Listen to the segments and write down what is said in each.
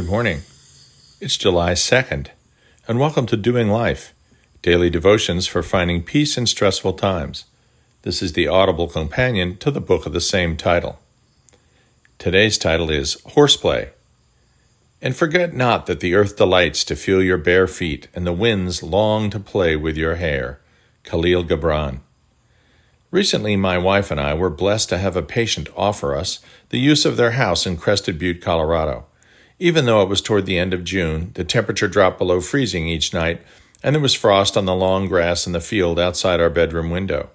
Good morning. It's July 2nd, and welcome to Doing Life, daily devotions for finding peace in stressful times. This is the audible companion to the book of the same title. Today's title is Horseplay. And forget not that the earth delights to feel your bare feet, and the winds long to play with your hair. Kahlil Gibran. Recently, my wife and I were blessed to have a patient offer us the use of their house in Crested Butte, Colorado. Even though it was toward the end of June, the temperature dropped below freezing each night, and there was frost on the long grass in the field outside our bedroom window.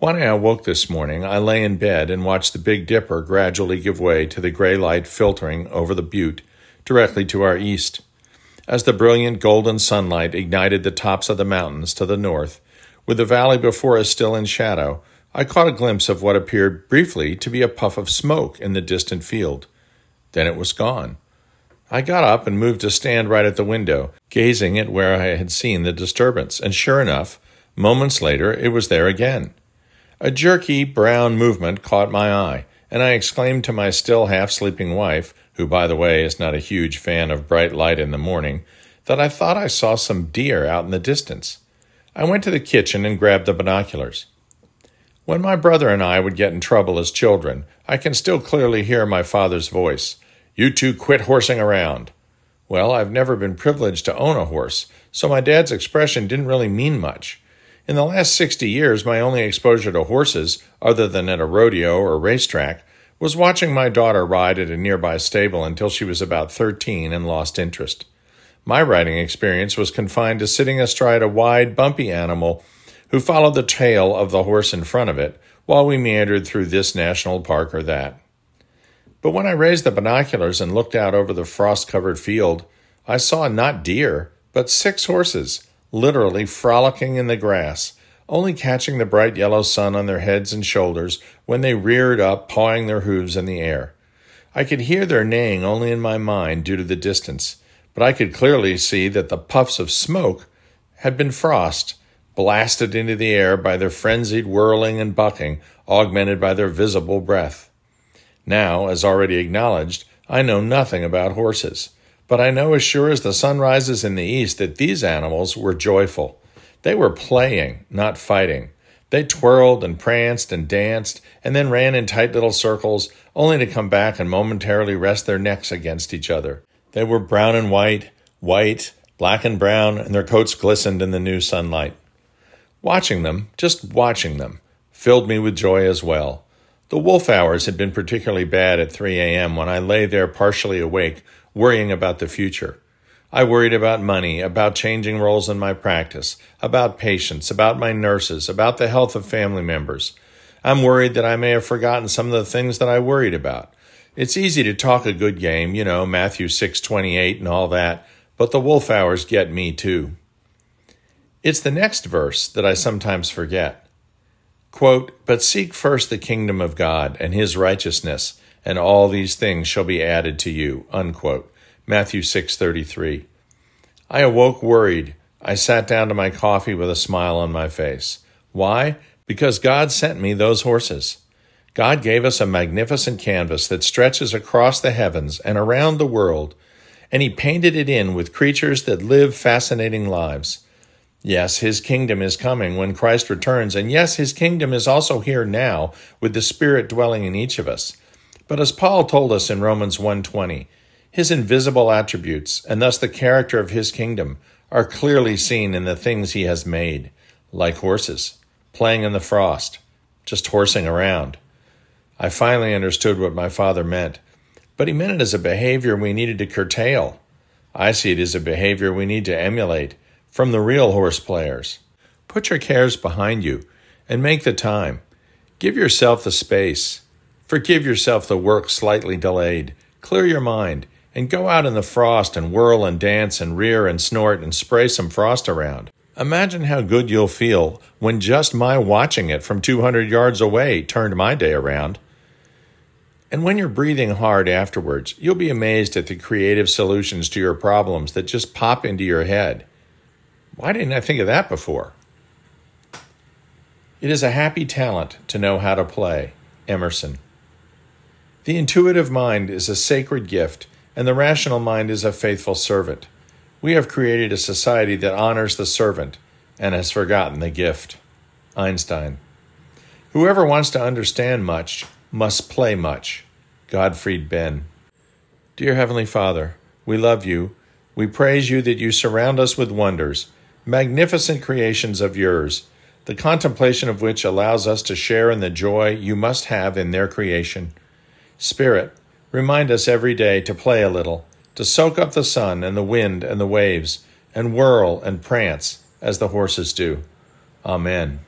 When I awoke this morning, I lay in bed and watched the Big Dipper gradually give way to the gray light filtering over the butte directly to our east. As the brilliant golden sunlight ignited the tops of the mountains to the north, with the valley before us still in shadow, I caught a glimpse of what appeared briefly to be a puff of smoke in the distant field. Then it was gone. I got up and moved to stand right at the window, gazing at where I had seen the disturbance, and sure enough, moments later it was there again. A jerky brown movement caught my eye, and I exclaimed to my still half sleeping wife, who, by the way, is not a huge fan of bright light in the morning, that I thought I saw some deer out in the distance. I went to the kitchen and grabbed the binoculars. When my brother and I would get in trouble as children, I can still clearly hear my father's voice. You two quit horsing around. Well, I've never been privileged to own a horse, so my dad's expression didn't really mean much. In the last 60 years, my only exposure to horses, other than at a rodeo or racetrack, was watching my daughter ride at a nearby stable until she was about 13 and lost interest. My riding experience was confined to sitting astride a wide, bumpy animal who followed the tail of the horse in front of it while we meandered through this national park or that. But when I raised the binoculars and looked out over the frost covered field, I saw not deer, but six horses, literally frolicking in the grass, only catching the bright yellow sun on their heads and shoulders when they reared up, pawing their hooves in the air. I could hear their neighing only in my mind due to the distance, but I could clearly see that the puffs of smoke had been frost, blasted into the air by their frenzied whirling and bucking, augmented by their visible breath. Now, as already acknowledged, I know nothing about horses, but I know as sure as the sun rises in the east that these animals were joyful. They were playing, not fighting. They twirled and pranced and danced, and then ran in tight little circles, only to come back and momentarily rest their necks against each other. They were brown and white, white, black and brown, and their coats glistened in the new sunlight. Watching them, just watching them, filled me with joy as well. The wolf hours had been particularly bad at 3 a.m. when I lay there partially awake, worrying about the future. I worried about money, about changing roles in my practice, about patients, about my nurses, about the health of family members. I'm worried that I may have forgotten some of the things that I worried about. It's easy to talk a good game, you know, Matthew 6:28 and all that, but the wolf hours get me too. It's the next verse that I sometimes forget. Quote, But seek first the kingdom of God and his righteousness, and all these things shall be added to you. Unquote. Matthew 6:33. I awoke worried. I sat down to my coffee with a smile on my face. Why? Because God sent me those horses. God gave us a magnificent canvas that stretches across the heavens and around the world, and He painted it in with creatures that live fascinating lives. Yes, his kingdom is coming when Christ returns, and yes, his kingdom is also here now with the Spirit dwelling in each of us. But as Paul told us in Romans 1:20, his invisible attributes, and thus the character of his kingdom, are clearly seen in the things he has made, like horses, playing in the frost, just horsing around. I finally understood what my father meant, but he meant it as a behavior we needed to curtail. I see it as a behavior we need to emulate from the real horse players. Put your cares behind you and make the time. Give yourself the space. Forgive yourself the work slightly delayed. Clear your mind and go out in the frost and whirl and dance and rear and snort and spray some frost around. Imagine how good you'll feel when just my watching it from 200 yards away turned my day around. And when you're breathing hard afterwards, you'll be amazed at the creative solutions to your problems that just pop into your head. Why didn't I think of that before? It is a happy talent to know how to play. Emerson. The intuitive mind is a sacred gift and the rational mind is a faithful servant. We have created a society that honors the servant and has forgotten the gift. Einstein. Whoever wants to understand much must play much. Gottfried Benn. Dear Heavenly Father, we love you. We praise you that you surround us with wonders, magnificent creations of yours, the contemplation of which allows us to share in the joy you must have in their creation. Spirit, remind us every day to play a little, to soak up the sun and the wind and the waves, and whirl and prance as the horses do. Amen.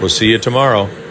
We'll see you tomorrow.